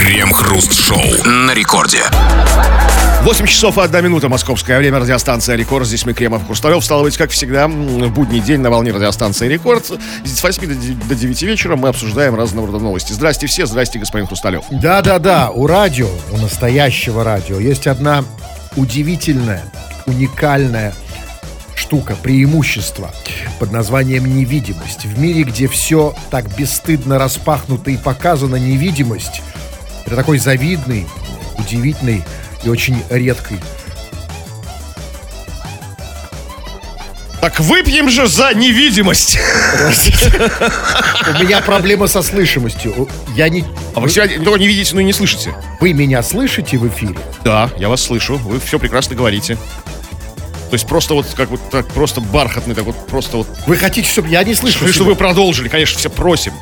Крем-хруст-шоу на рекорде. 8 часов и 1 минута московское время, радиостанция «Рекорд». Здесь мы, Кремов, Хрусталев. Стало быть, как всегда, в будний день на волне радиостанции «Рекорд». С 8 до 9 вечера мы обсуждаем разного рода новости. Здрасте все, здрасте, господин Хрусталев. Да-да-да, у радио, у настоящего радио есть одна удивительная, уникальная штука, преимущество под названием невидимость. В мире, где все так бесстыдно распахнуто и показано, невидимость – это такой завидный, удивительный и очень редкий. Так выпьем же за невидимость. У меня проблема со слышимостью. Я не... А вы себя только не видите, но и не слышите. Вы меня слышите в эфире? Да, я вас слышу. Вы все прекрасно говорите. То есть просто вот как вот так просто бархатный, так вот просто вот. Вы хотите, чтобы я не слышу? Чтобы вы продолжили, конечно, все просим.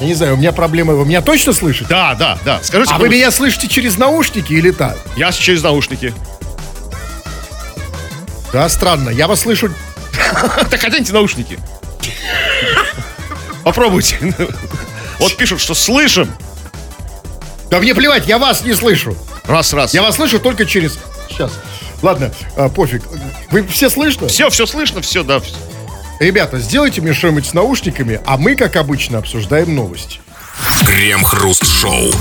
Я не знаю, у меня проблема. Вы меня точно слышите? Да, да, да. Скажите. А вы меня слышите через наушники или так? Я через наушники. Да, странно. Я вас слышу. Так оденьте наушники. Попробуйте. Вот пишут, что слышим. Да мне плевать, я вас не слышу. Раз, раз. Я вас слышу только через... Сейчас. Ладно, а, пофиг. Вы все слышно? Все, все слышно, все, да. Ребята, сделайте мне что-нибудь с наушниками, а мы, как обычно, обсуждаем новости. Крем-хруст-шоу.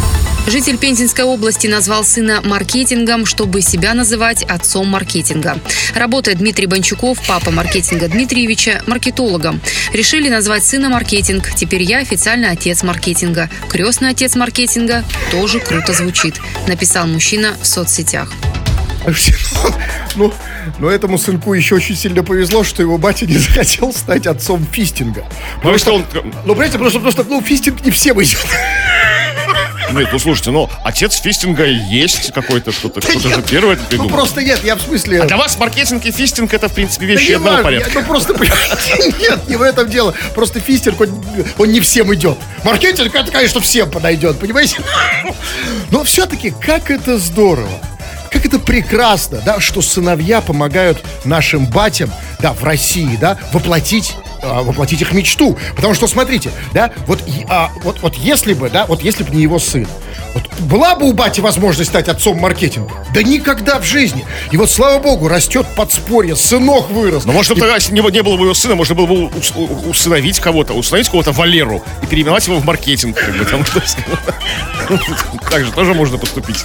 Житель Пензенской области назвал сына маркетингом, чтобы себя называть отцом маркетинга. Работает Дмитрий Бончуков, папа маркетинга Дмитриевича, маркетологом. Решили назвать сына маркетинг. Теперь я официально отец маркетинга. Крестный отец маркетинга тоже круто звучит, написал мужчина в соцсетях. Ну, но этому сынку еще очень сильно повезло, что его батя не захотел стать отцом фистинга. Ну, что он... Ну, понимаете, просто, просто, ну, фистинг не всем идет. Нет, ну слушайте, ну отец фистинга есть какой-то, что-то, кто-то же первый это придумал. Ну просто нет, я в смысле... А для вас маркетинг и фистинг это, в принципе, вещи Да одного важно, порядка. я- Ну просто, нет, не в этом дело. Просто фистинг, он, он не всем идет. Маркетинг, это, конечно, всем подойдет, понимаете? Но все-таки, как это здорово. Как это прекрасно, да, что сыновья помогают нашим батям, да, в России, да, воплотить а, воплотить их мечту. Потому что, смотрите, да, вот, а, вот, вот если бы, да, вот если бы не его сын, вот была бы у бати возможность стать отцом маркетинга? Да никогда в жизни. И вот, слава богу, растет подспорье, сынок вырос. Но может, тогда, если не, не было бы его сына, можно было бы усыновить кого-то, усыновить кого-то Валеру и переименовать его в маркетинг. Как бы, там, так же тоже можно поступить.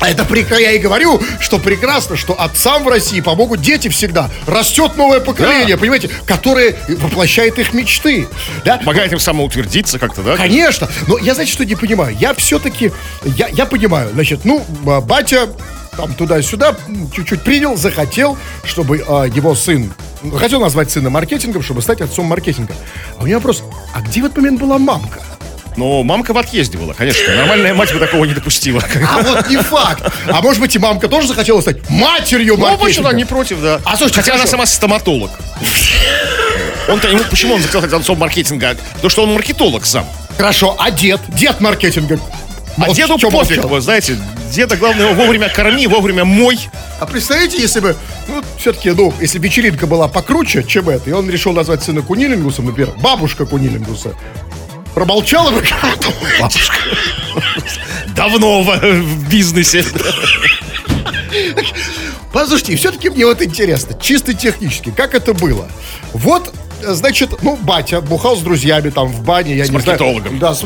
А это прекрасно, я и говорю, что прекрасно, что отцам в России помогут дети всегда. Растет новое поколение, Да. понимаете, которое воплощает их мечты. Да? Помогает им самоутвердиться как-то, да? Конечно. Но я, знаете, что не понимаю? Я все-таки, я, я понимаю, значит, ну, а, батя там туда-сюда чуть-чуть принял, захотел, чтобы а, его сын, ну, хотел назвать сына маркетингом, чтобы стать отцом маркетинга. А у меня вопрос, а где в этот момент была мамка? Но мамка в отъезде была, конечно. Нормальная мать бы такого не допустила. А вот не факт. А может быть и мамка тоже захотела стать матерью Ну, маркетинга? почему она не против, да. А, слушайте, Хотя она хорошо. сама стоматолог. Он-то, ему, почему он захотел стать отцом маркетинга? Потому что он маркетолог сам. Хорошо, а дед? Дед маркетинга. А Молч- деду пофиг, вы знаете, деда главное его вовремя корми, вовремя мой. А представляете, если бы, ну, все-таки, ну, если бы вечеринка была покруче, чем это, и он решил назвать сына Кунилингусом, например, бабушка Кунилингуса, промолчала бы бабушка. Давно в, в бизнесе. Послушайте, все-таки мне вот интересно, чисто технически, как это было? Вот, э, значит, ну, батя бухал с друзьями там в бане, я С не знаю. маркетологом. Да, с,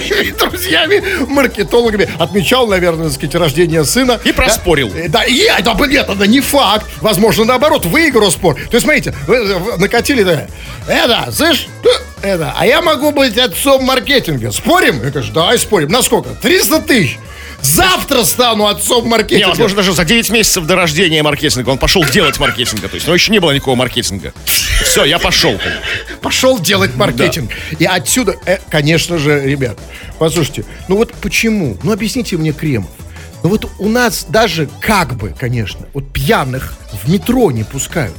своими друзьями, маркетологами. Отмечал, наверное, так сказать, рождение сына. И проспорил. Да, э, да, и, это, бы- нет, это не факт. Возможно, наоборот, выиграл спор. То есть, смотрите, вы, вы накатили, да, это, слышь, э, это, а я могу быть отцом маркетинга. Спорим? Я говорю, давай спорим. На сколько? 300 тысяч. Завтра стану отцом Не, маркетинга. возможно, даже за 9 месяцев до рождения маркетинга он пошел делать маркетинга. То есть, но еще не было никакого маркетинга. Все, я пошел. пошел делать маркетинг. И отсюда, э, конечно же, ребят, послушайте, ну вот почему? Ну объясните мне, Кремов. Ну вот у нас даже как бы, конечно, вот пьяных в метро не пускают.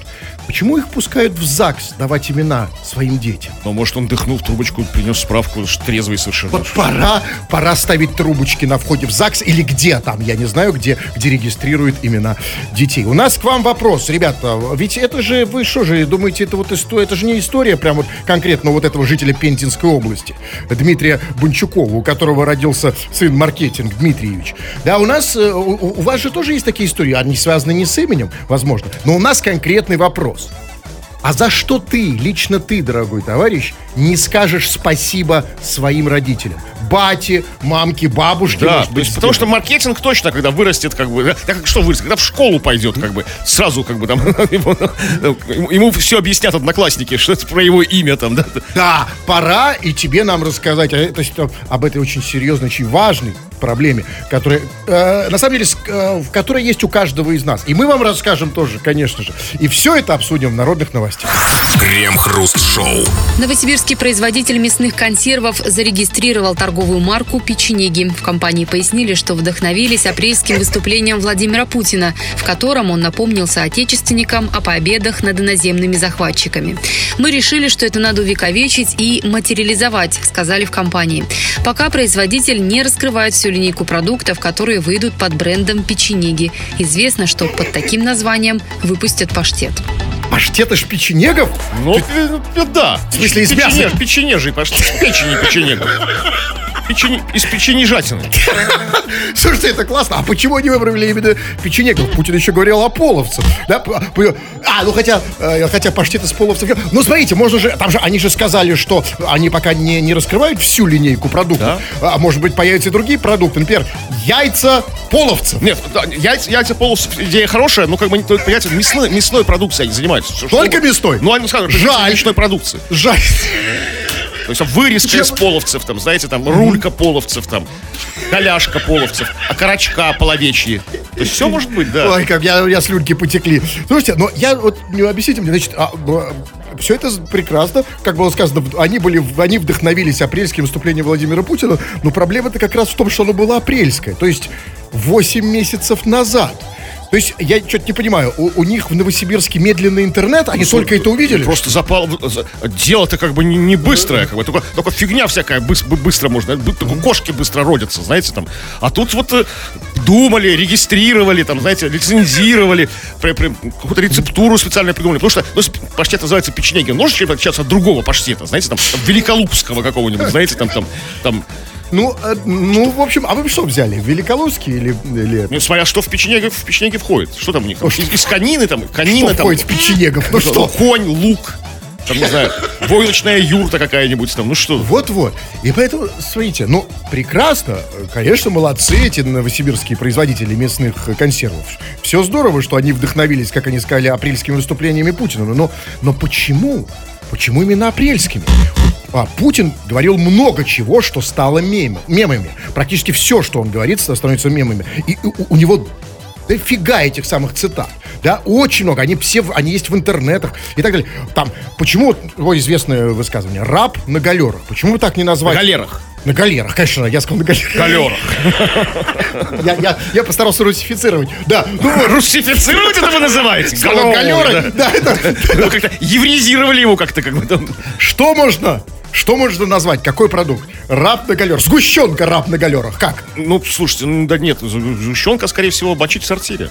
Почему их пускают в ЗАГС давать имена своим детям? Ну, может, он дыхнул в трубочку, принес справку, что трезвый совершенно. Вот пора, пора ставить трубочки на входе в ЗАГС или где там, я не знаю, где, где регистрируют имена детей. У нас к вам вопрос, ребята, ведь это же, вы что же, думаете, это вот история, это же не история прям вот конкретно вот этого жителя Пензенской области, Дмитрия Бунчукова, у которого родился сын маркетинг Дмитриевич. Да, у нас, э, у, у вас же тоже есть такие истории, они связаны не с именем, возможно, но у нас конкретный вопрос. А за что ты, лично ты, дорогой товарищ, не скажешь спасибо своим родителям? Бате, мамке, бабушке, Да, может быть, потому что маркетинг точно, когда вырастет, как бы, да, как что вырастет, когда в школу пойдет, как бы, сразу, как бы, там, ему, ему все объяснят одноклассники, что это про его имя, там, да. Да, пора и тебе нам рассказать о, то есть, э, об этой очень серьезной, очень важной проблеме, которая, э, на самом деле, э, в которой есть у каждого из нас. И мы вам расскажем тоже, конечно же. И все это обсудим в народных новостях. Крем-хруст-шоу. Новосибирский производитель мясных консервов зарегистрировал торговую марку «Печенеги». В компании пояснили, что вдохновились апрельским выступлением Владимира Путина, в котором он напомнил соотечественникам о победах над иноземными захватчиками. «Мы решили, что это надо увековечить и материализовать», сказали в компании. Пока производитель не раскрывает всю линейку продуктов, которые выйдут под брендом «Печенеги». Известно, что под таким названием выпустят паштет. Паштеты ж печенегов? Ну, да. В смысле, из мяса? Печенеж- Печенежий, пошли. Из печени печенегов. Печени, из печенежатины. Слушайте, это классно. А почему они выбрали именно печенегов? Путин еще говорил о половцах. Да? А, ну хотя, э, хотя паштет из половцев. Ну, смотрите, можно же, там же, они же сказали, что они пока не, не раскрывают всю линейку продуктов. А может быть, появятся и другие продукты. Например, яйца половцев. Нет, да, яйца, яйца полос, идея хорошая, но как бы, они, понимаете, мясной, мясной продукцией они занимаются. Только мясной? Ну, они скажут, Жаль. мясной продукции. Жаль. То есть там, вырезка из половцев, там, знаете, там, рулька половцев, там, коляшка половцев, окорочка половечьи. То есть все может быть, да. Ой, как я, меня слюнки потекли. Слушайте, но я вот не объясните мне, значит, все это прекрасно, как было сказано, они были, они вдохновились апрельским выступлением Владимира Путина, но проблема-то как раз в том, что оно было апрельское, то есть 8 месяцев назад. То есть я что-то не понимаю, у, у них в Новосибирске медленный интернет, они только это увидели? Просто запал. за- Дело-то как бы не, не быстрое, как бы, только, только фигня всякая быс- бы- быстро можно. Только кошки быстро родятся, знаете, там. А тут вот э, думали, регистрировали, там, знаете, лицензировали, какую-то рецептуру специально придумали. Потому что ну, паштет называется печенеги, он может чем-то отличаться от другого паштета, знаете, там, там, великолупского какого-нибудь, знаете, там, там, там, Ну, э, ну, в общем, а вы что взяли, Великолузский или... или... ну, смотря что в печенеге, в печенеге входит. Что там у них? Там, из, из конины, там, конина, Что там, входит в печенегов? Ну что? конь, лук, там, не знаю, войлочная юрта какая-нибудь там, ну что? Вот-вот. И поэтому, смотрите, ну, прекрасно. Конечно, молодцы эти новосибирские производители мясных э, консервов. Все здорово, что они вдохновились, как они сказали, апрельскими выступлениями Путина. Но, но почему? Почему именно апрельскими? А Путин говорил много чего, что стало мем- мемами. Практически все, что он говорит, становится мемами. И у, у него дофига этих самых цитат. Да, очень много. Они все, они есть в интернетах и так далее. Там, почему, его известное высказывание, раб на галерах. Почему бы так не На назвать? галерах. На галерах, конечно, я сказал на галерах. Галерах. Я, я, я постарался русифицировать. Да, ну вот, Русифицируют это вы называете? галеры, да, это, Ну, как-то еврезировали его как-то, как бы там. что можно, что можно назвать, какой продукт? Раб на галерах, сгущенка раб на галерах, как? Ну, слушайте, ну да нет, сгущенка, скорее всего, бочить в сортире.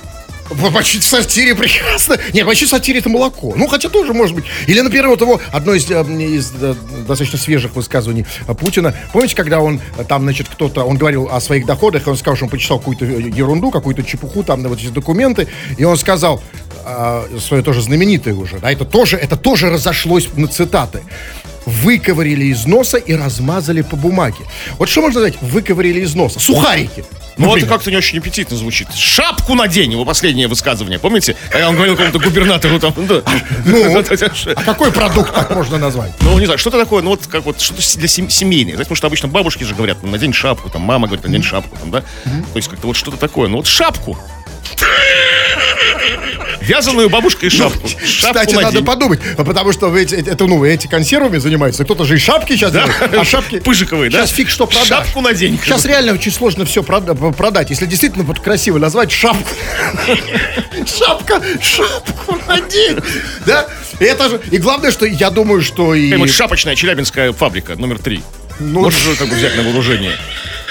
Мочить в сортире прекрасно. Нет, мочить в сортире это молоко. Ну, хотя тоже может быть. Или, например, вот его одно из, э, из, э, достаточно свежих высказываний Путина. Помните, когда он э, там, значит, кто-то, он говорил о своих доходах, и он сказал, что он почитал какую-то ерунду, какую-то чепуху, там, вот эти документы, и он сказал, свое тоже знаменитое уже, да, это тоже, это тоже разошлось на цитаты. Выковырили из носа и размазали по бумаге. Вот что можно сказать? Выковырили из носа. Сухарики. Ну, это например. как-то не очень аппетитно звучит. Шапку надень, его последнее высказывание, помните? Когда он говорил какому-то губернатору там, да. Ну, а какой продукт так можно назвать? Ну, не знаю, что-то такое, ну, вот как вот, что-то для сем- семейное. Знаете, потому что обычно бабушки же говорят, надень шапку, там, мама говорит, надень шапку, там, да? То есть как-то вот что-то такое. Ну, вот шапку. Вязаную бабушкой шапку. Шапку Кстати, надо подумать, потому что эти, это, ну, эти консервами занимаются. Кто-то же и шапки сейчас делает, а шапки... Пыжиковые, да? Сейчас фиг что продашь. Шапку надень. Сейчас реально очень сложно все продать. Если действительно вот красиво назвать шапку. Шапка, шапку надень. Да? И это же... И главное, что я думаю, что и... Шапочная челябинская фабрика номер три. Ну, Можешь же как бы взять на вооружение.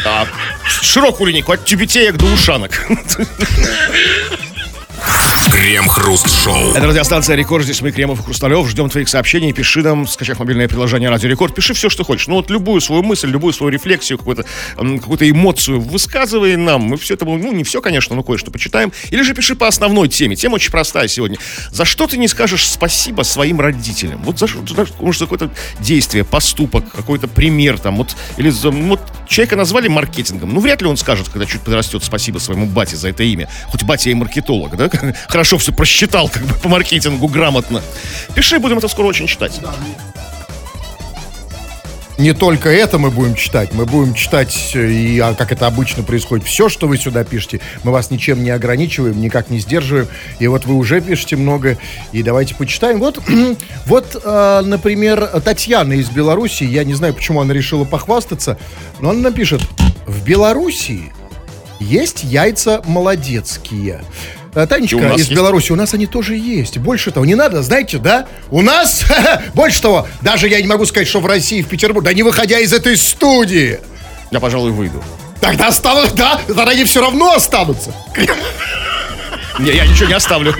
Так. Широкую линейку от тюбетеек до ушанок. Крем-хруст-шоу. Это радиостанция Рекорд. Здесь мы, Кремов и Хрусталев. Ждем твоих сообщений. Пиши нам, скачав мобильное приложение Радио Рекорд. Пиши все, что хочешь. Ну вот любую свою мысль, любую свою рефлексию, какую-то м, какую-то эмоцию высказывай нам. Мы все это, ну не все, конечно, но кое-что почитаем. Или же пиши по основной теме. Тема очень простая сегодня. За что ты не скажешь спасибо своим родителям? Вот за за- может, за какое-то действие, поступок, какой-то пример там. Вот, или за, вот человека назвали маркетингом. Ну, вряд ли он скажет, когда чуть подрастет, спасибо своему бате за это имя. Хоть батя и маркетолог, да? Хорошо все просчитал как бы по маркетингу грамотно. Пиши, будем это скоро очень читать. Не только это мы будем читать, мы будем читать, э, и а, как это обычно происходит, все, что вы сюда пишете. Мы вас ничем не ограничиваем, никак не сдерживаем. И вот вы уже пишете много, и давайте почитаем. Вот, вот э, например, Татьяна из Беларуси, я не знаю, почему она решила похвастаться, но она напишет, в Белоруссии есть яйца молодецкие. Э, Танечка из есть. Беларуси, у нас они тоже есть. Больше того, не надо, знаете, да? У нас, больше того, даже я не могу сказать, что в России, в Петербурге, да не выходя из этой студии. Я, пожалуй, выйду. Тогда останутся, да, тогда они все равно останутся. Не, я ничего не оставлю.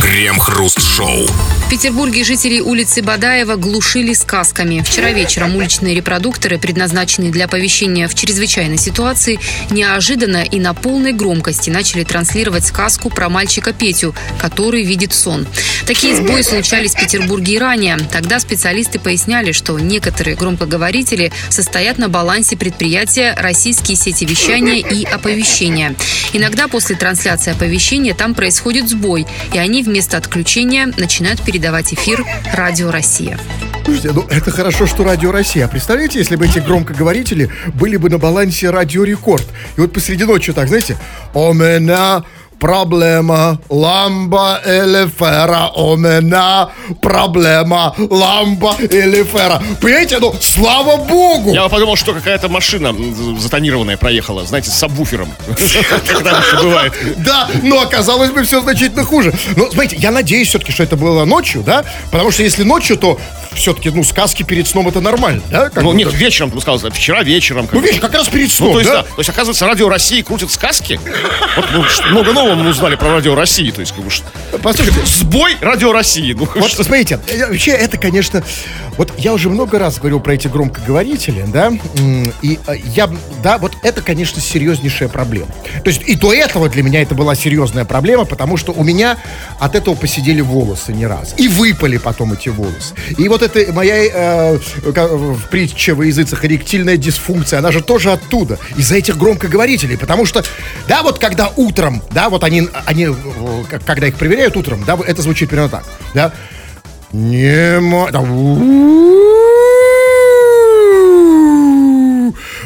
Крем-хруст-шоу. В Петербурге жители улицы Бадаева глушили сказками. Вчера вечером уличные репродукторы, предназначенные для оповещения в чрезвычайной ситуации, неожиданно и на полной громкости начали транслировать сказку про мальчика Петю, который видит сон. Такие сбои случались в Петербурге и ранее. Тогда специалисты поясняли, что некоторые громкоговорители состоят на балансе предприятия «Российские сети вещания и оповещения». Иногда после трансляции оповещения там происходит сбой, и они вместо отключения начинают передавать эфир «Радио Россия». Слушайте, ну это хорошо, что Радио Россия. А представляете, если бы эти громкоговорители были бы на балансе Радио Рекорд. И вот посреди ночи так, знаете, у меня проблема ламба или фера, у меня проблема ламба или фера. Понимаете, ну, слава богу! Я подумал, что какая-то машина затонированная проехала, знаете, с сабвуфером. Еще бывает. Да, но оказалось бы все значительно хуже. Но, смотрите, я надеюсь все-таки, что это было ночью, да? Потому что если ночью, то все-таки, ну, сказки перед сном это нормально, да? Как Ну, нет, вечером, ты сказал, вчера вечером. Ну, видишь, как раз перед Ну, сном, то есть, да? да. То есть, оказывается, Радио России крутит сказки. Вот ну, много нового мы узнали про Радио России. То есть, как бы, Послушайте, сбой Радио России. Ну, Вот что- смотрите, э, вообще это, конечно, вот я уже много раз говорил про эти громкоговорители, да, и э, я, да, вот это, конечно, серьезнейшая проблема. То есть и до этого для меня это была серьезная проблема, потому что у меня от этого посидели волосы не раз. И выпали потом эти волосы. И вот эта моя э, в притче во языцах эректильная дисфункция, она же тоже оттуда, из-за этих громкоговорителей, потому что, да, вот когда утром, да, вот они, они э, когда их проверяют утром, да, это звучит примерно так, да, Нема... да,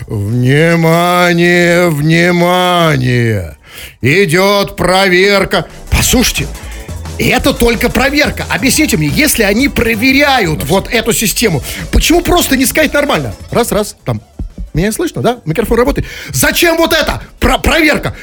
Внимание, внимание! Идет проверка. Послушайте, это только проверка. Объясните мне, если они проверяют вот эту систему, почему просто не сказать нормально? Раз, раз, там. Меня слышно, да? Микрофон работает. Зачем вот это? Про проверка.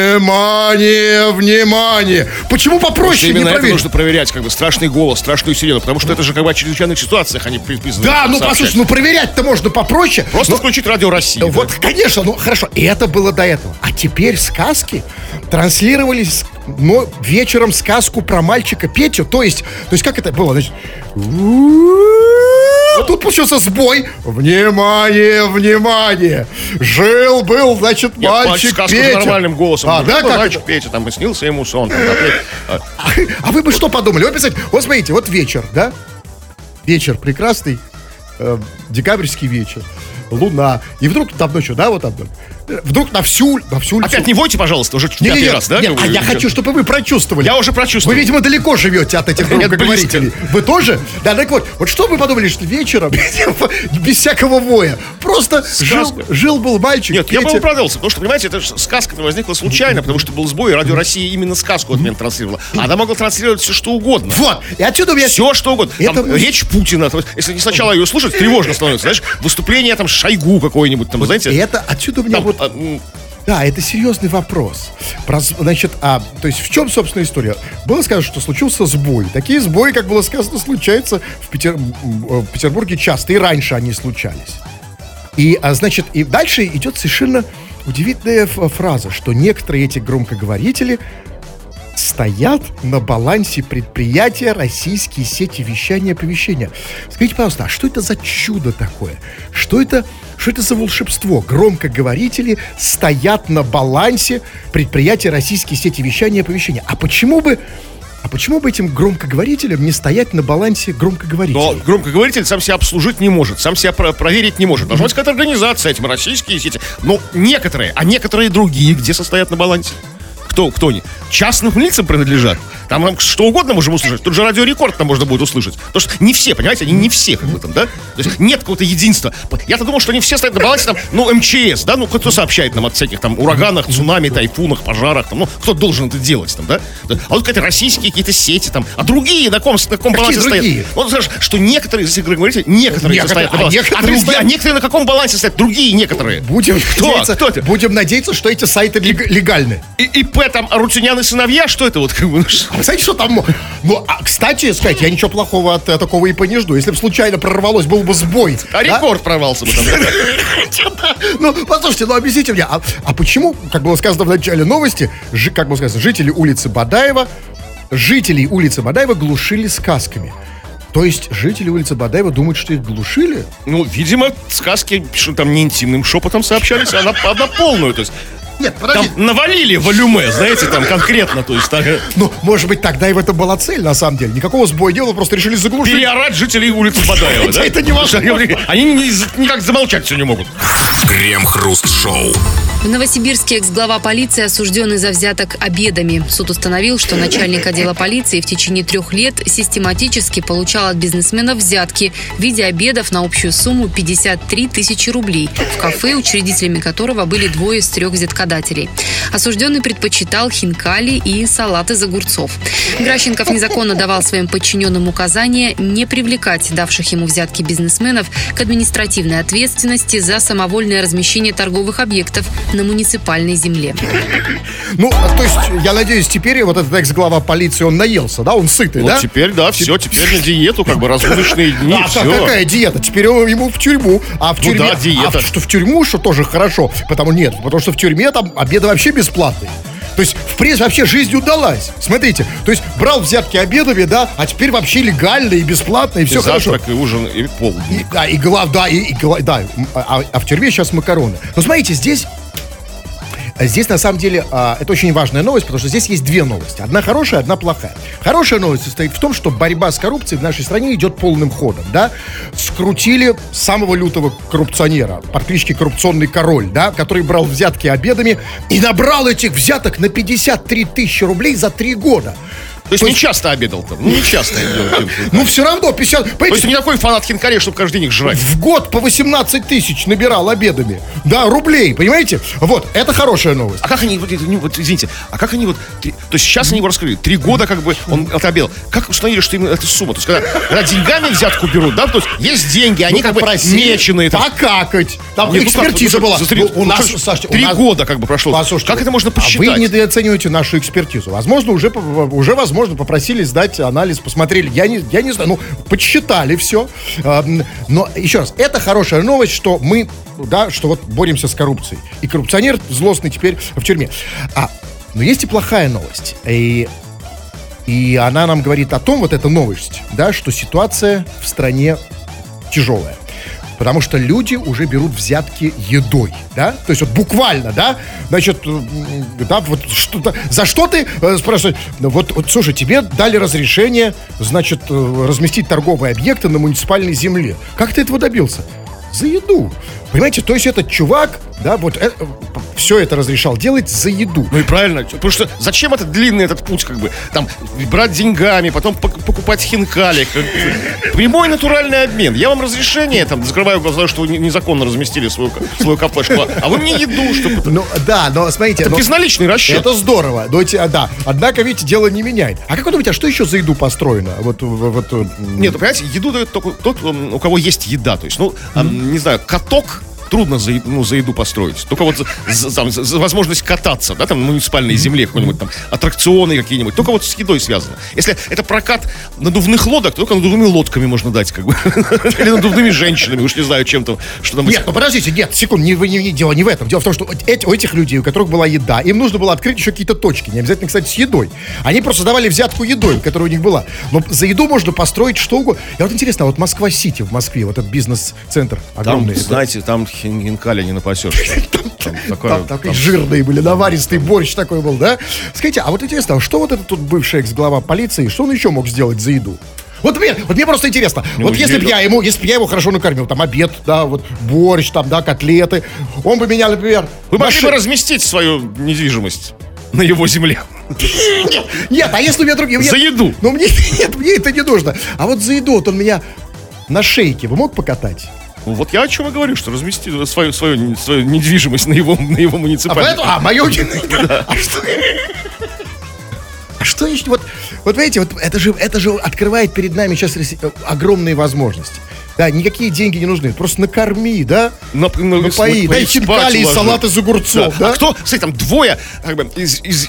Внимание, внимание! Почему попроще не именно это проверить? нужно проверять, как бы, страшный голос, страшную сирену, потому что это же как бы о чрезвычайных ситуациях они приписаны. Да, ну послушай, ну проверять-то можно попроще. Просто Но- включить Радио России. Вот, конечно, ну хорошо, и это было до этого. А теперь сказки транслировались но вечером сказку про мальчика Петю. То есть, то есть как это было? Значит, а тут получился сбой. Внимание, внимание! Жил был, значит, Нет, мальчик Петя. нормальным голосом. А, да, как мальчик? Петя, там, и снился ему сон. а, А, вы бы что подумали? Вот, представьте, вот смотрите, вот вечер, да? Вечер прекрасный, э, декабрьский вечер, луна. И вдруг там ночью, да, вот там, вдруг на всю, на всю улицу... Опять не войте, пожалуйста, уже Не, пятый не, раз, да? нет, а я хочу, чтобы вы прочувствовали. Я уже прочувствовал. Вы, видимо, далеко живете от этих Нет, громкоговорителей. Вы тоже? Да, так вот, вот что вы подумали, что вечером, без всякого воя, просто жил, жил был мальчик. Нет, я бы оправдался, потому что, понимаете, эта сказка возникла случайно, потому что был сбой, и Радио России именно сказку от меня транслировала. А она могла транслировать все, что угодно. Вот, и отсюда у меня... Все, что угодно. Там речь Путина. Если не сначала ее слушать, тревожно становится. Знаешь, выступление там Шойгу какое-нибудь, там, И знаете, это отсюда у меня вот... а, Да, это серьезный вопрос. Про- значит, а, то есть в чем, собственно, история? Было сказано, что случился сбой. Такие сбои, как было сказано, случаются в, Петер- м, в Петербурге часто, и раньше они случались. И, а, значит, и дальше идет совершенно удивительная фраза, что некоторые эти громкоговорители стоят на балансе предприятия российские сети вещания и оповещения. Скажите, пожалуйста, а что это за чудо такое? Что это, что это за волшебство? Громкоговорители стоят на балансе предприятия российские сети вещания и оповещения. А почему бы а почему бы этим громкоговорителям не стоять на балансе громкоговорителей? Но громкоговоритель сам себя обслужить не может, сам себя про- проверить не может. Должна быть какая-то организация, этим российские сети. Но некоторые, а некоторые другие, где состоят на балансе? Кто, кто они? Частным лицам принадлежат. Там нам что угодно можем услышать. Тут же радиорекорд там можно будет услышать. Потому что не все, понимаете, они не все как бы там, да? То есть нет какого-то единства. Я-то думал, что они все стоят на балансе там, ну, МЧС, да? Ну, кто сообщает нам от всяких там ураганах, цунами, тайфунах, пожарах, там, ну, кто должен это делать там, да? А вот какие-то российские какие-то сети там, а другие на ком, на каком Какие балансе стоят? Вот знаешь, что некоторые из этих говорите, некоторые, Некоторые, стоят на а балансе. некоторые другие, стоят- а некоторые на каком балансе стоят? Другие некоторые. Будем Кто? надеяться, Кто это? будем надеяться, что эти сайты лег- легальны. И, ИП там Арутюнян и сыновья, что это вот ну, что? Там? Ну, а, кстати, сказать, я ничего плохого от э, такого и не жду. Если бы случайно прорвалось, был бы сбой. А да? рекорд прорвался бы там. Ну, послушайте, ну объясните мне, а, а почему, как было сказано в начале новости, жи- как было сказано, жители улицы Бадаева, жителей улицы Бадаева глушили сказками? То есть жители улицы Бадаева думают, что их глушили? Ну, видимо, сказки, что там не интимным шепотом сообщались, а на, а на полную, то есть Нет, там подожди. навалили волюме, знаете, там конкретно, то есть так, Ну, может быть, тогда и в этом была цель, на самом деле. Никакого сбоя не было, просто решили заглушить. переорать жителей улицы Бадаева, да? Это невозможно. Они ни- никак замолчать все не могут. Крем-хруст-шоу. В Новосибирске экс-глава полиции осужден из-за взяток обедами. Суд установил, что начальник отдела полиции в течение трех лет систематически получал от бизнесменов взятки в виде обедов на общую сумму 53 тысячи рублей в кафе, учредителями которого были двое из трех взяткодателей. Осужденный предпочитал хинкали и салат из огурцов. Гращенков незаконно давал своим подчиненным указания не привлекать давших ему взятки бизнесменов к административной ответственности за самовольное размещение торговых объектов на муниципальной земле. Ну, а, то есть, я надеюсь, теперь вот этот экс-глава полиции, он наелся, да? Он сытый, да? теперь, да, все, теперь на диету, как бы разгрузочные дни, А все. как- какая диета? Теперь его- ему в тюрьму. А в Ну тюрьме... да, диета. А что в тюрьму, что тоже хорошо. Потому нет, потому что в тюрьме там обеды вообще бесплатные. То есть, в принципе, вообще жизнь удалась. Смотрите, то есть брал взятки обедами, да, а теперь вообще легально и бесплатно, и И все хорошо. завтрак, и ужин, и полдник. И, да, и глав, да, и, и да, а, а в тюрьме сейчас макароны. Но смотрите, здесь Здесь, на самом деле, а, это очень важная новость, потому что здесь есть две новости. Одна хорошая, одна плохая. Хорошая новость состоит в том, что борьба с коррупцией в нашей стране идет полным ходом, да. Скрутили самого лютого коррупционера, по кличке Коррупционный Король, да, который брал взятки обедами и набрал этих взяток на 53 тысячи рублей за три года. То есть не часто обедал там, ну не часто. Ну, все равно 50... То есть не такой фанат хинкарей, чтобы каждый день их жрать. в год по 18 тысяч набирал обедами. Да, рублей, понимаете? Вот, это хорошая новость. А как они, вот, вот, извините, а как они вот, то есть сейчас они его раскрыли, три года как бы он отобедал. Как установили, что именно эта сумма? То есть когда, когда деньгами взятку берут, да, то есть есть деньги, они Ну, как бы меченые. Там. Покакать. Там Нет, ну экспертиза ну, была. три- Ну, у ну, нас, три года как бы прошло. Послушайте, как это можно А посчитать? вы недооцениваете нашу экспертизу. Возможно, уже, по- уже возможно, попросили сдать анализ, посмотрели. Я не, я не знаю, ну, подсчитали все. Но, еще раз, это хорошая новость, что мы, да, что вот боремся с коррупцией. И коррупционер злостный теперь в тюрьме. А, но есть и плохая новость. И и она нам говорит о том, вот эта новость, да, что ситуация в стране тяжелая. Потому что люди уже берут взятки едой, да? То есть вот буквально, да? Значит, да, вот что-то... За что ты, э, спрашивают, ну вот, вот, слушай, тебе дали разрешение, значит, э, разместить торговые объекты на муниципальной земле. Как ты этого добился? За еду. Понимаете, то есть этот чувак да, вот э, все это разрешал делать за еду. Ну и правильно, потому что зачем этот длинный этот путь, как бы, там, брать деньгами, потом пок- покупать хинкали, прямой натуральный обмен. Я вам разрешение, там, закрываю глаза, что вы не- незаконно разместили свою, свою кафешку, а вы мне еду, чтобы... Ну, да, но смотрите... Это но- безналичный расчет. Это здорово, но, те- да. Однако, видите, дело не меняет. А как вы думаете, а что еще за еду построено? Вот, вот, Нет, ну, понимаете, еду дает только тот, у кого есть еда. То есть, ну, а, не знаю, каток трудно за, ну, за еду построить. Только вот за, за- там, за- за возможность кататься, да, там, на муниципальной земле, какой-нибудь там, аттракционы какие-нибудь. Только вот с едой связано. Если это прокат надувных лодок, то только надувными лодками можно дать, как бы. Или надувными женщинами, уж не знаю, чем там, что там. Нет, ну подождите, нет, секунду, не, не- не- дело не в этом. Дело в том, что эти, у этих людей, у которых была еда, им нужно было открыть еще какие-то точки. Не обязательно, кстати, с едой. Они просто давали взятку едой, которая у них была. Но за еду можно построить что угодно. И вот интересно, а вот Москва-Сити в Москве, вот этот бизнес-центр Там, огромный. это- знаете, там хин- хинкали не напасешь. Там такое- Там такие там- жирные были, наваристый борщ такой был, да? Скажите, а вот интересно, а что вот этот тут бывший экс-глава полиции, что он еще мог сделать за еду? Вот мне, вот мне просто интересно, вот если бы я ему, если бы я его хорошо накормил, там обед, да, вот борщ, там, да, котлеты, он бы меня, например, Вы могли маши- бы разместить свою недвижимость на его земле. Нет, нет, а если у меня другие... За еду. Ну, мне, нет, мне это не нужно. А вот за еду, вот он меня на шейке вы мог покатать? Вот я о чем и говорю, что размести свою, свою, свою недвижимость на его, на его А, муниципальный. поэтому, а мое... А что... А что еще? Вот, вот видите, вот это же, это же открывает перед нами сейчас огромные возможности. Да, никакие деньги не нужны. Просто накорми, да? На, на- Напои, на- дай хинкали и салат из огурцов, да? А кто, кстати, там двое, как бы, из, из-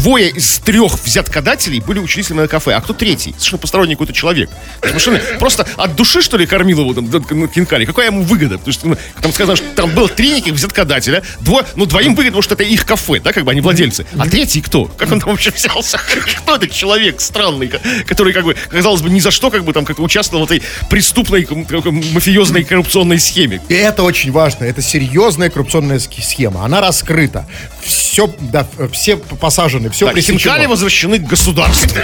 двое из трех взяткодателей были учителями на кафе, а кто третий? Совершенно посторонний какой-то человек. Совершенно просто от души, что ли, кормил его там, ну, хинкали? Какая ему выгода? Потому что ну, там сказано, что там было три неких взяткодателя, двое, ну, двоим выгодно, потому что это их кафе, да, как бы они владельцы. А третий кто? Как он там вообще взялся? Кто этот человек странный, ко- который, как бы, казалось бы, ни за что, как бы, там, как участвовал в этой преступной, мафиозной коррупционной схеме? И это очень важно. Это серьезная коррупционная схема. Она раскрыта. Все, да, все посажены, все Да, хинкали пресечено. возвращены к государству.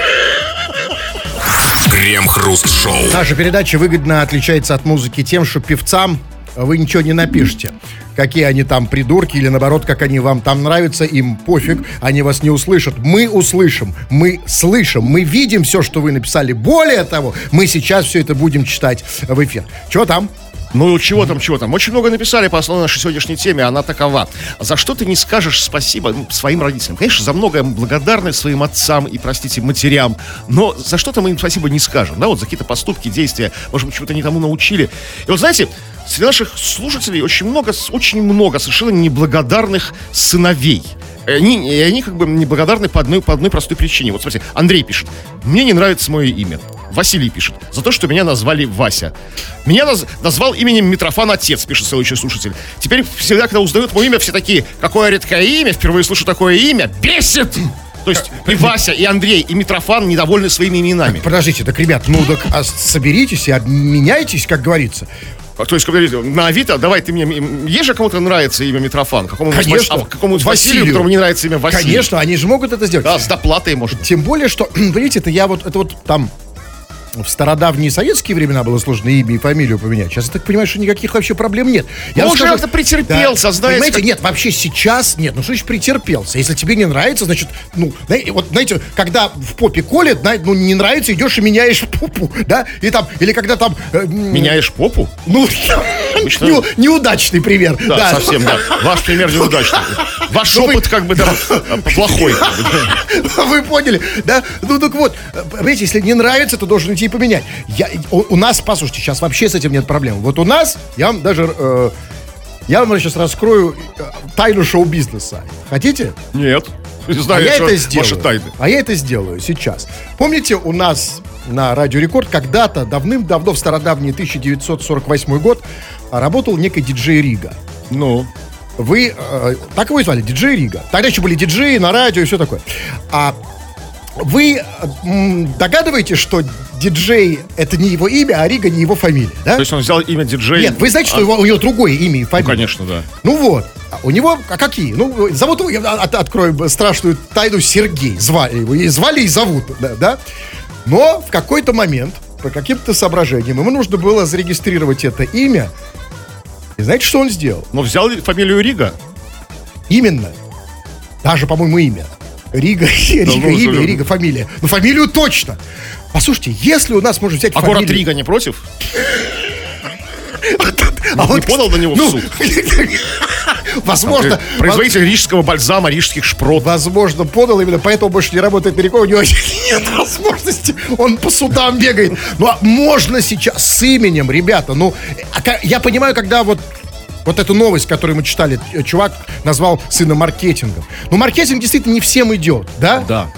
Крем-хруст-шоу. Наша передача выгодно отличается от музыки тем, что певцам вы ничего не напишете. Какие они там придурки или наоборот, как они вам там нравятся, им пофиг, они вас не услышат. Мы услышим, мы слышим, мы видим все, что вы написали. Более того, мы сейчас все это будем читать в эфир. Чего там? Ну, чего там, чего там. Очень много написали по основной нашей сегодняшней теме, она такова. За что ты не скажешь спасибо ну, своим родителям? Конечно, за многое благодарны своим отцам и, простите, матерям, но за что-то мы им спасибо не скажем, да, вот за какие-то поступки, действия, может быть, чего-то не тому научили. И вот, знаете, среди наших слушателей очень много, очень много совершенно неблагодарных сыновей. И Они, и они как бы неблагодарны по одной, по одной простой причине. Вот смотрите, Андрей пишет, мне не нравится мое имя. Василий пишет, за то, что меня назвали Вася. Меня наз- назвал именем Митрофан Отец, пишет следующий слушатель. Теперь всегда, когда узнают мое имя, все такие, какое редкое имя, впервые слышу такое имя, бесит! То есть и Вася, и Андрей, и Митрофан недовольны своими именами. Подождите, так, ребят, ну так а соберитесь и обменяйтесь, как говорится. То есть, на Авито, давай ты мне... Есть же кому-то нравится имя Митрофан? Какому-нибудь Конечно. А какому-нибудь Василию, Василию. которому не нравится имя Василий? Конечно, они же могут это сделать. Да, с доплатой, может. Тем более, что, видите, это я вот, это вот там в стародавние советские времена было сложно имя и фамилию поменять. Сейчас я так понимаю, что никаких вообще проблем нет. Я Ну, уже скажу- как-то претерпелся, знаете, Понимаете, как- нет, вообще сейчас нет. Ну, что значит претерпелся? Если тебе не нравится, значит, ну, вот, знаете, когда в попе колет, ну, не нравится, идешь и меняешь попу, да? И там, или когда там... э, Меняешь попу? Ну, неу- неудачный пример. Да, совсем, да. Ваш пример неудачный. Ваш Ну, вы- опыт как бы там плохой. как бы, да. Вы поняли, да? Ну так вот, э, понимаете, если не нравится, то должен идти и поменять. Я, у, у нас, послушайте, сейчас вообще с этим нет проблем. Вот у нас, я вам даже, э, я вам сейчас раскрою э, тайну шоу-бизнеса. Хотите? Нет. Не А знаю, я что это сделаю. ваши тайны. А я это сделаю сейчас. Помните, у нас на Радио Рекорд когда-то, давным-давно, в стародавний 1948 год, а, работал некий диджей Рига. Ну, Вы, э, так его и звали, диджей Рига. Тогда еще были диджеи на радио и все такое. А вы э, догадываетесь, что диджей это не его имя, а Рига не его фамилия, да? то есть он взял имя диджей. Нет, вы знаете, что его, у него другое имя и Ну, фамилия? конечно, да. Ну вот, а у него, а какие? Ну, зовут его, я от- открою страшную тайну, Сергей. Звали его, и звали и зовут, да, да? Но в какой-то момент, по каким-то соображениям, ему нужно было зарегистрировать это имя И знаете, что он сделал? Но взял фамилию Рига. Именно. Даже, по-моему, имя. Рига, Рига, ну, имя, Рига, фамилия. Ну, фамилию точно. Послушайте, если у нас можно взять А фамилию... город Рига не против? А Не подал на него в ну, суд? Возможно, Производитель рижского бальзама, рижских шпрот. возможно, подал именно, поэтому больше не работает Переков, у него нет возможности, он по судам бегает. Ну, а можно сейчас с именем, ребята, ну, а я понимаю, когда вот вот эту новость, которую мы читали, э, чувак назвал сына маркетингом. Ну, маркетинг действительно не всем идет, да? Да.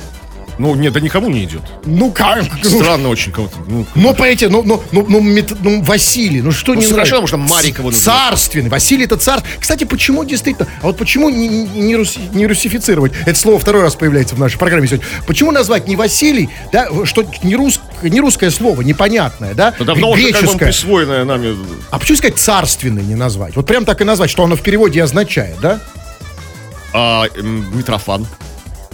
Ну, нет, да никому не идет. Ну, как? Странно очень кого-то. Ну, Ну, понимаете, ну, ну, ну, ну, мет- ну, Василий, ну что Ну, не нравится? можно Марикова назвать. Царственный. Василий это царь. Кстати, почему действительно, а вот почему не, не, руси- не русифицировать? Это слово второй раз появляется в нашей программе сегодня. Почему назвать не Василий, да, что не, рус, не русское слово, непонятное, да? ну, давно уже как бы греческое. присвоенное нами. А почему сказать царственный не назвать? Вот прям так и назвать, что оно в переводе означает, да? А, Митрофан.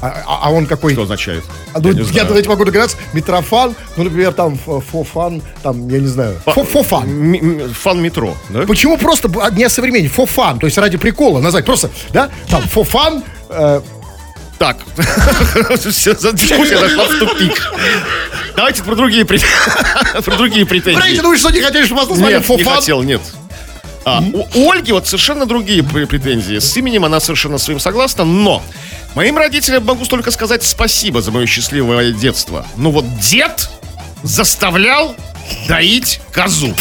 А, а- а он какой? Что означает? А, ну, Я я, знаю. давайте могу догадаться. Митрофан, ну, например, там фофан, там, я не знаю. Фа- Фо- Фофан. Фан метро, да? Почему просто б- не современнее? Фофан, то есть ради прикола назвать. Просто, да, там, фофан, э, Так, дискуссия зашла в тупик. Давайте про другие, пре- про другие претензии. ну вы что, не хотели, чтобы вас назвали Нет, не хотел, нет. А, у Ольги вот совершенно другие пр- претензии. С именем она совершенно своим согласна, но моим родителям могу только сказать спасибо за мое счастливое детство. Ну вот дед заставлял доить козу.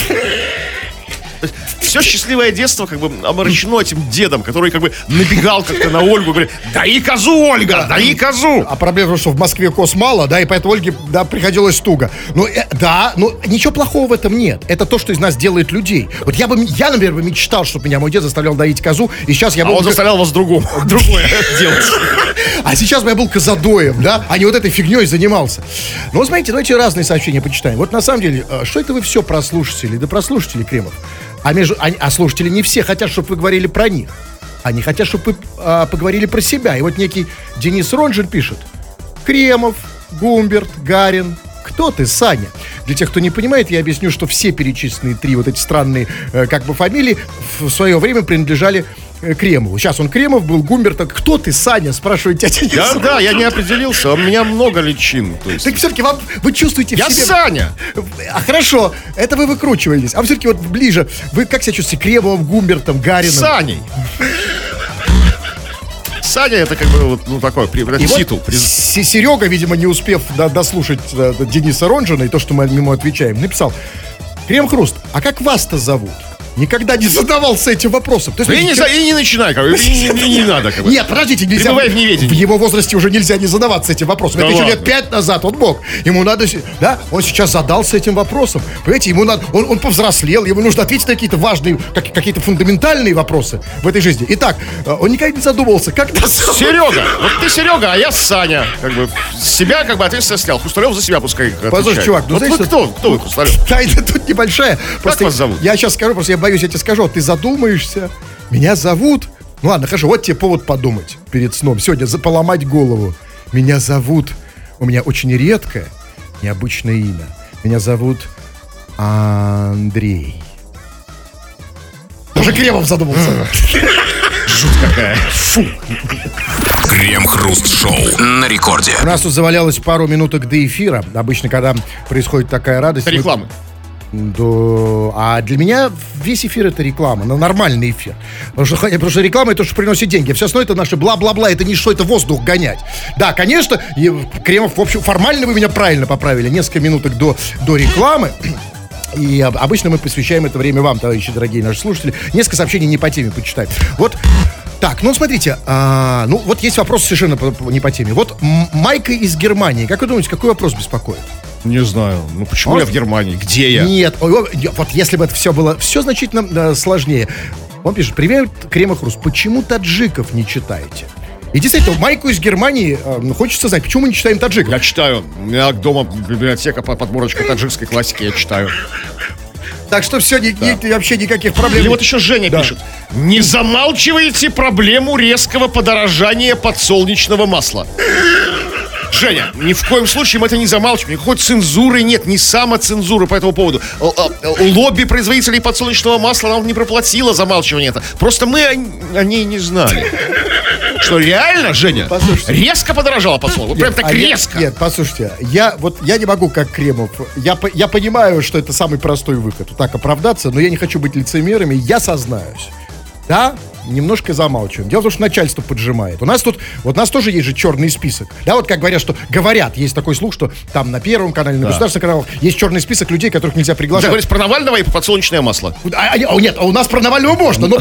Все счастливое детство как бы омрачено этим дедом, который как бы набегал как-то на Ольгу, говорит, даи козу, Ольга, даи козу. А проблема в том, что в Москве коз мало, да, и поэтому Ольге, да, приходилось туго. Ну, э, да, ну, ничего плохого в этом нет. Это то, что из нас делает людей. Вот я бы, я, например, бы мечтал, чтобы меня мой дед заставлял доить козу, и сейчас я А был... он заставлял вас другому, другое делать. А сейчас бы я был козадоем, да, а не вот этой фигней занимался. Ну, смотрите, давайте разные сообщения почитаем. Вот на самом деле, э, что это вы все про слушателей, да про слушателей Кремов? А, между, а, а слушатели не все хотят, чтобы вы говорили про них. Они хотят, чтобы вы а, поговорили про себя. И вот некий Денис Ронжин пишет. Кремов, Гумберт, Гарин. Кто ты, Саня? Для тех, кто не понимает, я объясню, что все перечисленные три вот эти странные э, как бы фамилии в свое время принадлежали Кремову. Сейчас он Кремов был, Гумберт. а Кто ты, Саня? Спрашивает Денис. Я, да, я не определился, у меня много личин. Так все-таки вам, вы чувствуете Я себе... Саня. А хорошо, это вы выкручиваетесь. А все-таки вот ближе, вы как себя чувствуете? Кремовым, Гумбертом, Гарином? Саней. Саня это как бы вот, ну такой при- И вот титул. С- Серега, видимо, не успев до- дослушать э, Дениса Ронжина и то, что мы ему отвечаем, написал, Крем Хруст, а как вас-то зовут? Никогда не задавался этим вопросом. То есть, Ну, и, не, и не начинай, как бы, и не, не- надо. Как бы. Нет, подождите, нельзя. В. В его возрасте уже нельзя не задаваться этим вопросом. Да Это еще лет пять назад он мог. Ему надо, да, он сейчас задался этим вопросом. Понимаете, ему надо, он, он повзрослел, ему нужно ответить на какие-то важные, как- какие-то фундаментальные вопросы в этой жизни. Итак, э, он никогда не задумывался, как зовут. Серега, вот ты Серега, а я Саня. Как бы себя как бы ответственность снял. Хрусталев за себя пускай Послушай, отвечает. чувак, ну вот знаешь, вы кто? Кто вы, Хрусталев? Тайна тут небольшая. Просто вас зовут? Я сейчас скажу, просто я боюсь, я тебе скажу, ты задумаешься. Меня зовут... Ну ладно, хорошо, вот тебе повод подумать перед сном. Сегодня поломать голову. Меня зовут... У меня очень редкое, необычное имя. Меня зовут Андрей. Даже Кремов задумался. Какая? Фу. Крем-хруст-шоу на рекорде. У нас тут завалялось пару минуток до эфира. Обычно, когда происходит такая радость... мы- Рекламы. Да, а для меня весь эфир это реклама, но нормальный эфир. Потому что, потому что реклама это то, что приносит деньги. Все остальное это наше бла-бла-бла, это не что, это воздух гонять. Да, конечно, и Кремов, в общем, формально вы меня правильно поправили. Несколько минуток до, до рекламы. И об- обычно мы посвящаем это время вам, товарищи дорогие наши слушатели. Несколько сообщений не по теме почитаем. Вот, так, ну смотрите, а, ну вот есть вопрос совершенно не по теме. Вот Майка из Германии, как вы думаете, какой вопрос беспокоит? Не знаю. Ну почему я в Германии? Где я? Нет, вот если бы это все было все значительно э, сложнее. Он пишет, привет, Кремов Рус, почему таджиков не читаете? И действительно, майку из Германии э, ну, хочется знать, почему мы не читаем таджиков? Я читаю. У меня дома библиотека по подборочка таджикской классики, я читаю. Так что все, ни- ни- вообще никаких проблем. Или вот еще Женя Да. пишет. Не замалчивайте проблему резкого подорожания подсолнечного масла. Женя, ни в коем случае мы это не замалчиваем. Никакой цензуры нет, ни самоцензуры по этому поводу. Лобби производителей подсолнечного масла нам не проплатило замалчивание это. Просто мы о, о ней не знали. Что, реально, Женя? Послушайте. Резко подорожало подсолнечное? Прям так а я- резко. нет, послушайте, я вот я не могу как Кремов. Я, я понимаю, что это самый простой выход, так оправдаться, но я не хочу быть лицемером, и я сознаюсь. Да, немножко замалчиваем. Дело в том, что начальство поджимает. У нас тут, вот у нас тоже есть же черный список. Да, вот как говорят, что говорят, есть такой слух, что там на Первом канале, на государственном канале есть черный список людей, которых нельзя Ты приглашать. говоришь про Навального и подсолнечное масло. А, а, а, нет, а у нас про Навального можно, но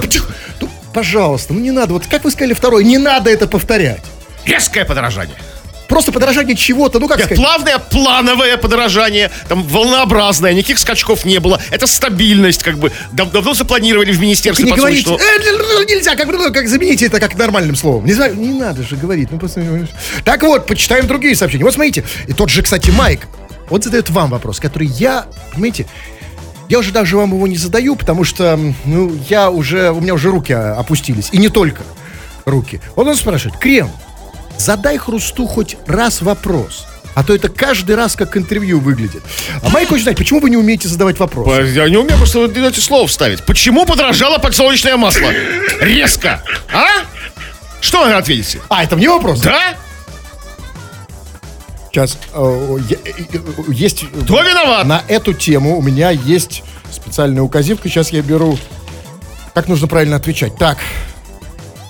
ну, пожалуйста, ну не надо, вот как вы сказали второй, не надо это повторять. Резкое подорожание. Просто подорожание чего-то, ну как Нет, сказать. плавное, плановое подорожание, там волнообразное, никаких скачков не было. Это стабильность, как бы. Дав- давно запланировали в Министерстве не говорите. «Э, ну, нельзя, как, ну, как замените это как нормальным словом. Не знаю, не надо же говорить. Ну, просто, так вот, почитаем другие сообщения. Вот смотрите, и тот же, кстати, Майк, он задает вам вопрос, который я, понимаете, я уже даже вам его не задаю, потому что, ну, я уже, у меня уже руки опустились. И не только руки. Он, он спрашивает, Крем, задай Хрусту хоть раз вопрос. А то это каждый раз как интервью выглядит. А Майк хочет знать, почему вы не умеете задавать вопросы? Я не умею просто вот эти слова вставить. Почему подорожало подсолнечное масло? Резко. А? Что вы ответите? А, это мне вопрос? Да? Сейчас э, э, есть Кто виноват? на эту тему у меня есть специальная указивка. Сейчас я беру. Как нужно правильно отвечать? Так.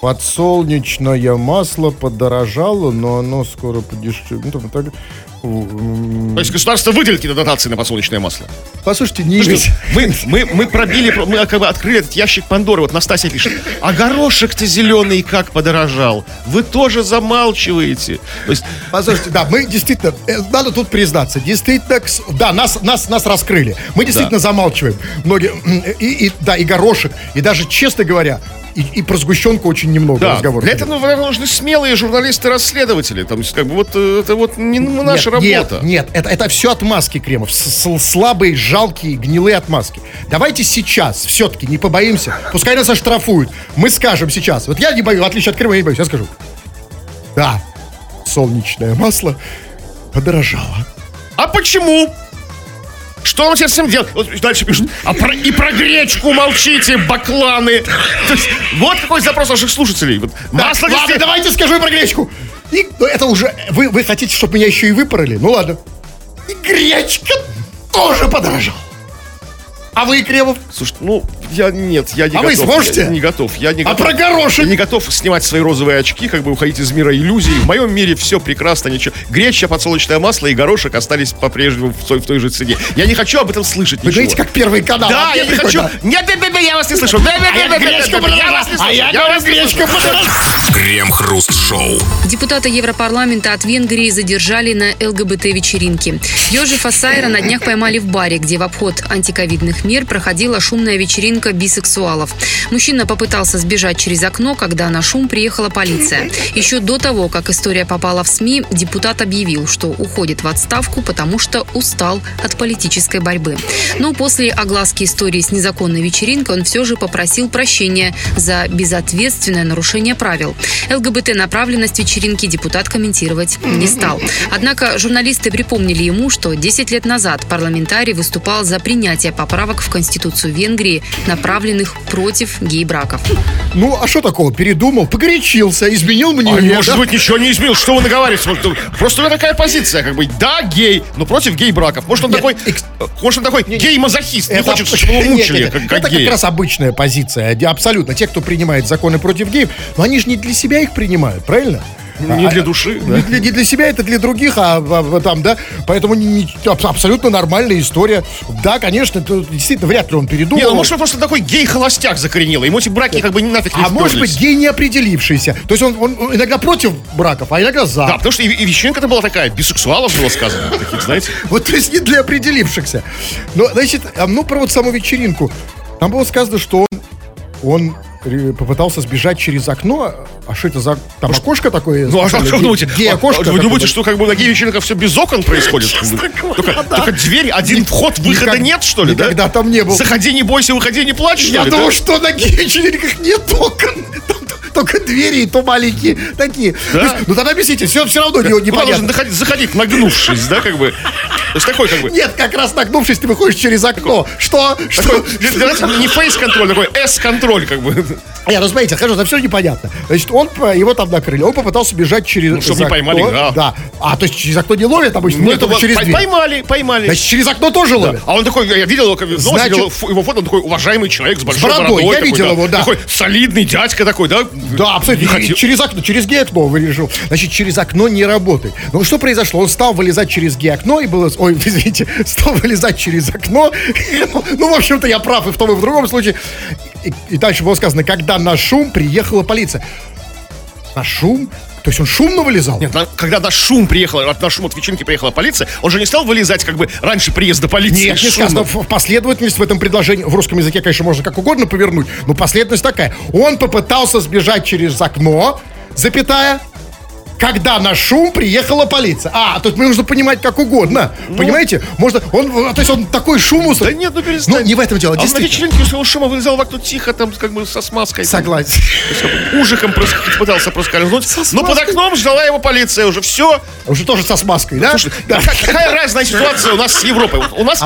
Подсолнечное масло подорожало, но оно скоро подешевеет. Ну, там, так. То есть государство выделит какие-то дотации на подсолнечное масло. Послушайте, не Слушайте, мы, мы, мы пробили, мы как бы открыли этот ящик Пандоры. Вот Настасья пишет, а горошек-то зеленый как подорожал? Вы тоже замалчиваете. То есть, Послушайте, да, мы действительно, э, надо тут признаться, действительно, да, нас, нас, нас раскрыли. Мы действительно замалчиваем. Многие, и, и, да, и горошек, и даже, честно говоря, и, и про сгущенку очень немного да, разговоров. для этого наверное, нужны смелые журналисты-расследователи. Там, как бы, вот э, это вот не наша нет, работа. Нет, нет, это, это все отмазки, Кремов. С- с- слабые, жалкие, гнилые отмазки. Давайте сейчас все-таки не побоимся. Пускай нас оштрафуют. Мы скажем сейчас. Вот я не боюсь, в отличие от Крыма, я не боюсь. Я скажу. Да, солнечное масло подорожало. А почему? Что нам сейчас с этим делать? Вот дальше пишут. А про, и про гречку молчите, бакланы. То есть, вот какой запрос наших слушателей. Вот, масло ладно, действительно- давайте скажу про гречку. И, ну, это уже... Вы, вы хотите, чтобы меня еще и выпороли? Ну ладно. И гречка тоже подорожала. А вы, Кремов? Слушай, ну, я нет, я не А готов. вы сможете? Я не готов. Я не А готов. про горошек? Я не готов снимать свои розовые очки, как бы уходить из мира иллюзий. В моем мире все прекрасно, ничего. Греча, подсолнечное масло и горошек остались по-прежнему в той, в той же цене. Я не хочу об этом слышать Вы ничего. говорите, как первый канал. Да, А я не хочу. прикольно. Нет, нет, нет, я вас не слышу. Да, да, А я да, да, да, да, я вас не слышу. А я говорю, гречка подорожала. Крем-хруст шоу. Депутата Европарламента от Венгрии задержали на ЛГБТ-вечеринке. Йожефа Сайра на днях поймали в баре, где в обход антиковидных мер проходила шумная вечеринка бисексуалов. Мужчина попытался сбежать через окно, когда на шум приехала полиция. Еще до того, как история попала в СМИ, депутат объявил, что уходит в отставку, потому что устал от политической борьбы. Но после огласки истории с незаконной вечеринкой он все же попросил прощения за безответственное нарушение правил. ЛГБТ-направленность вечеринки депутат комментировать не стал. Однако журналисты припомнили ему, что 10 лет назад парламентарий выступал за принятие поправок в Конституцию Венгрии, направленных против гей-браков. Ну, а что такого? Передумал, погорячился, изменил А мнение. может да? быть, ничего не изменил. Что вы наговариваете? Просто у него такая позиция, как бы, да, гей, но против гей-браков. Может, он Нет, такой, экс- может, он такой гей-мазохист, не хочет, чтобы его мучили, нет, как, нет. как Это гея. как раз обычная позиция. Абсолютно. Те, кто принимает законы против геев, но они же не для себя их принимают, правильно? Не А- для души, Не да. для, не для себя, это для других, а, а, а, там, да. Поэтому не- не- аб- абсолютно нормальная история. Да, конечно, это действительно вряд ли он передумал. Не, ну может, он просто такой гей-холостяк закоренелый. Ему эти браки как бы нафиг не а может быть, гей не определившийся. То есть он, он- иногда против браков, а иногда за. Да, потому что и, и вечеринка-то была такая, бисексуалов было сказано. Таких, знаете. Вот, то есть не для определившихся. Но, значит, а, ну, про вот саму вечеринку. Там было сказано, что он, он попытался сбежать через окно. А что это за... Там окошко такое? Ну, а что вы думаете? Гей-окошко А Вы думаете, что как бы на гей-вечеринках все без окон происходит? Только, дверь, один вход, выхода нет, что ли, да? никогда там не был. Заходи, не бойся, выходи, не плачь, Я да? что на гей-вечеринках нет окон. Только двери, и то маленькие такие. ну тогда объясните, все, все равно не, непонятно. Должен заходить, нагнувшись, да, как бы. То есть такой как бы... Нет, как раз нагнувшись, ты выходишь через окно. Что? Что? Не фейс-контроль, такой S-контроль, как бы. Не, ну смотрите, хорошо, это все непонятно. Значит, он, его там накрыли, он попытался бежать через ну, чтобы не поймали, да. Да. А, то есть через окно не ловят обычно? Нет, это через дверь. Поймали, поймали. Значит, через окно тоже ловят? А он такой, я видел его, как Значит, его фото, он такой уважаемый человек с большой бородой. Я видел его, да. Такой солидный дядька такой, да? Да, абсолютно. Через окно, через гей-окно вылежу. Значит, через окно не работает. Ну, что произошло? Он стал вылезать через гей-окно и было... Ой, извините, стал вылезать через окно. Ну, в общем-то, я прав и в том, и в другом случае. И, и дальше было сказано, когда на шум приехала полиция. На шум? То есть он шумно вылезал? Нет, на, когда на шум приехал, на шум от вечеринки приехала полиция, он же не стал вылезать как бы раньше приезда полиции. Нет, не сказано. Последовательность в этом предложении, в русском языке, конечно, можно как угодно повернуть, но последовательность такая. Он попытался сбежать через окно, запятая, когда на шум приехала полиция. А, тут нужно понимать как угодно. Ну, Понимаете? Можно, он, то есть он такой шум устал. Да нет, ну перестань. Ну, не в этом дело, а на вечеринке своего шума вылезал в окно тихо, там, как бы, со смазкой. Согласен. Ужиком пытался проскользнуть. Но под окном ждала его полиция уже. Все. Уже тоже со смазкой, да? Слушай, да. какая разная ситуация у нас с Европой? У нас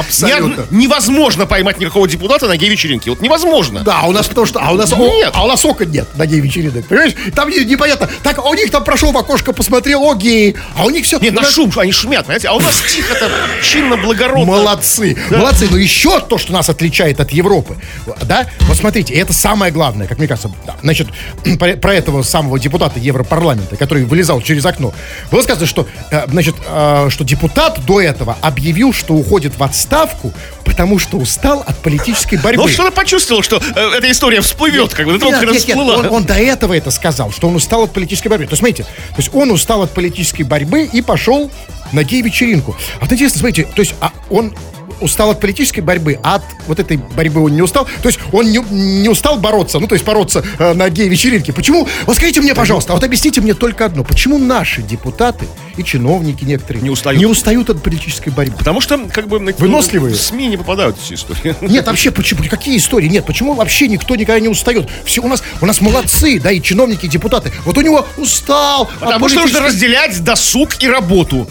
невозможно поймать никакого депутата на гей-вечеринке. Вот невозможно. Да, у нас потому что... А у нас, нет. А у нас окон нет на гей-вечеринок. Понимаешь? Там непонятно. Так, у них там прошел в окошко, посмотрел, о, гей. А у них все... Нет, на шум, они шумят, понимаете? А у нас тихо там, чинно, благородно. Молодцы. Да. Молодцы. Но еще то, что нас отличает от Европы. Да? Вот смотрите, это самое главное, как мне кажется. Значит, про этого самого депутата Европарламента, который вылезал через окно. Было сказано, что, э, значит, э, что депутат до этого объявил, что уходит в отставку, потому что устал от политической борьбы. Ну, что-то почувствовал, что э, эта история всплывет, как бы. Нет, нет, нет, нет, он, он до этого это сказал, что он устал от политической борьбы. То есть, смотрите, то есть он устал от политической борьбы и пошел на гей-вечеринку. А вот интересно, смотрите, то есть а он устал от политической борьбы, а от вот этой борьбы он не устал. То есть он не, не устал бороться, ну, то есть бороться э, на гей-вечеринке. Почему? Вот скажите мне, пожалуйста, а вот объясните мне только одно. Почему наши депутаты и чиновники некоторые не устают, не устают от политической борьбы? Потому что, как бы... Выносливые. В СМИ не попадают эти истории. Нет, вообще, почему? Какие истории? Нет, почему вообще никто никогда не устает? Все у нас, у нас молодцы, да, и чиновники, и депутаты. Вот у него устал. Потому что нужно разделять досуг и работу.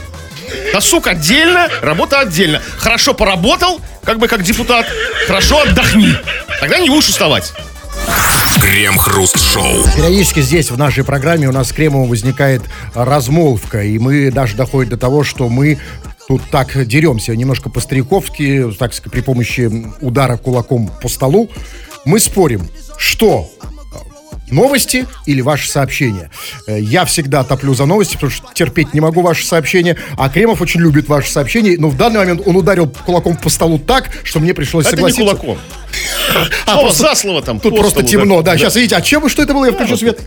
Досуг отдельно, работа отдельно. Хорошо поработал, как бы как депутат, хорошо отдохни. Тогда не будешь уставать. Крем-хруст-шоу. Периодически здесь, в нашей программе, у нас с Кремом возникает размолвка. И мы даже доходим до того, что мы тут так деремся немножко по-стариковски, так сказать, при помощи удара кулаком по столу. Мы спорим, что новости или ваши сообщения. Э, я всегда топлю за новости, потому что терпеть не могу ваши сообщения, а Кремов очень любит ваши сообщения, но в данный момент он ударил кулаком по столу так, что мне пришлось это согласиться. не кулаком. А, просто, за слово там. Тут просто темно, да. Сейчас, видите, а чем, что это было? Я включу свет.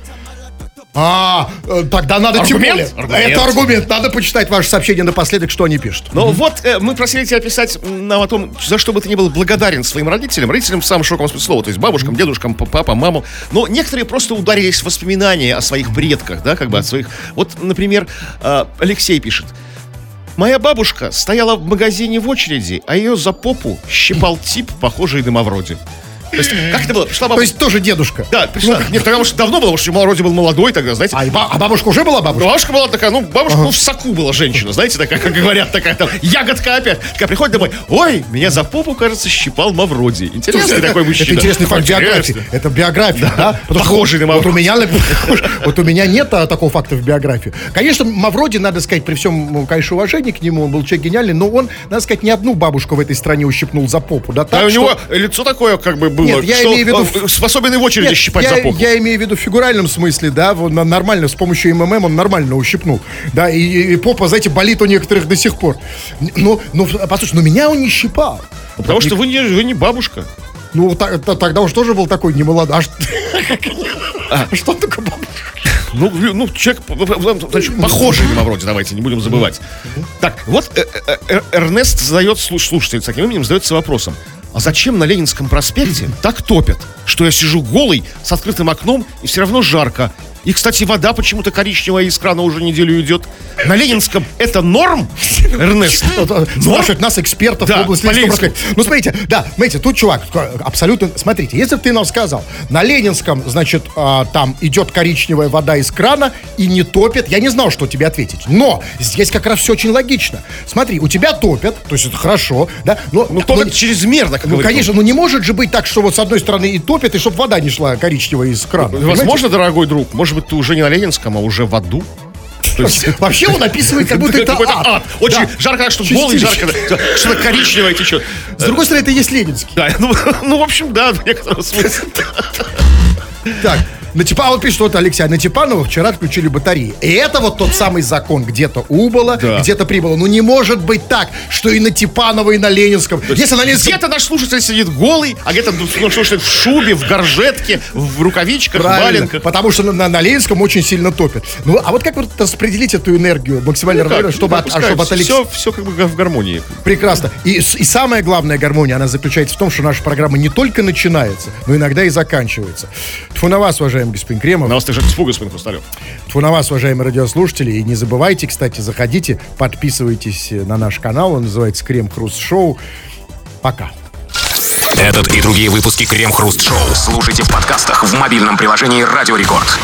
А, э, тогда надо аргумент? тем более. Это аргумент. Надо почитать ваше сообщение напоследок, что они пишут. Ну mm-hmm. вот, э, мы просили тебя писать нам о том, за что бы ты ни был благодарен своим родителям. Родителям в самом широком смысле слова. То есть бабушкам, дедушкам, папам, маму. Но некоторые просто ударились в воспоминания о своих предках, да, как бы от своих... Вот, например, э, Алексей пишет. Моя бабушка стояла в магазине в очереди, а ее за попу щипал тип, похожий на Мавроди. То есть, как это было? Пришла бабушка. То есть тоже дедушка. Да, пришла. Ну, нет, потому что давно было, потому что вроде был молодой тогда, знаете. А, ба- а бабушка уже была бабушка? Бабушка была такая, ну, бабушка, ага. ну, в соку была женщина, знаете, такая, как говорят, такая там, ягодка опять. Такая приходит домой, ой, меня за попу, кажется, щипал Мавроди. Интересный Слушай, такой мужчина. Это интересный факт биографии. Это биография, да? да? Похожий на Мавроди. Вот у, меня, вот у меня нет а, такого факта в биографии. Конечно, Мавроди, надо сказать, при всем, ну, конечно, уважении к нему, он был человек гениальный, но он, надо сказать, не одну бабушку в этой стране ущипнул за попу, да? Так, а у него лицо такое, как бы, было, Нет, я имею в виду ну, способен и в очереди Нет, щипать я, за попу. Я имею в виду в фигуральном смысле, да, он нормально, с помощью МММ он нормально ущипнул. Да, и, и попа, знаете, болит у некоторых до сих пор. Ну, ну, послушай, ну меня он не щипал. Потому что вы не, вы не бабушка. Ну, так, тогда уж тоже был такой не молодой. А, а что такое бабушка? Ну, ну, человек значит, похожий на вроде, давайте, не будем забывать. Так, вот э, э, Эрнест задает, слушатель с таким именем, задается вопросом а зачем на Ленинском проспекте так топят, что я сижу голый с открытым окном и все равно жарко, И, кстати, вода почему-то коричневая из крана уже неделю идет. На Ленинском это норм, Эрнест? Спрашивают нас, экспертов в области Ленинского. Ну, смотрите, да, смотрите, тут чувак, абсолютно, смотрите, если бы ты нам сказал, на Ленинском, значит, а, там идет коричневая вода из крана и не топит, я не знал, что тебе ответить. Но здесь как раз все очень логично. Смотри, у тебя топят, то есть это хорошо, да, но... Ну, топят чрезмерно, как Ну, конечно, ну не может же быть так, что вот с одной стороны и топит, и чтобы вода не шла коричневая из крана. Возможно, дорогой друг, может быть, ты уже не на Ленинском, а уже в аду? То есть... Вообще он описывает, как будто это Какой-то ад. Очень Да. жарко, что голый жарко, что-то коричневое течет. С другой стороны, это есть Ленинский. Да, ну, ну, в общем, да, в некотором смысле. Так, на Типа, а вот пишет вот Алексей, на Типанова вчера отключили батареи. И это вот тот самый закон. Где-то убыло, Да. где-то прибыло. Ну не может быть так, что и на Типанова, и на Ленинском. Если на Ленинском... Где-то наш слушатель сидит голый, а где-то ну, слушает в шубе, в горжетке, в рукавичках, в Правильно, валенках. потому что на, на- на Ленинском очень сильно топит. Ну, а вот как вот распределить эту энергию максимально равномерно, чтобы, от, а чтобы от Алексея... все, все как бы в гармонии. Прекрасно. И, и самая главная гармония, она заключается в том, что наша программа не только начинается, но иногда и заканчивается. Тьфу на вас, уважаемый господин Кремов. На вас также тьфу, господин Хрусталев. Тьфу на вас, уважаемые радиослушатели. И не забывайте, кстати, заходите, подписывайтесь на наш канал. Он называется Крем Хруст Шоу. Пока. Этот и другие выпуски Крем Хруст Шоу слушайте в подкастах в мобильном приложении Радио Рекорд.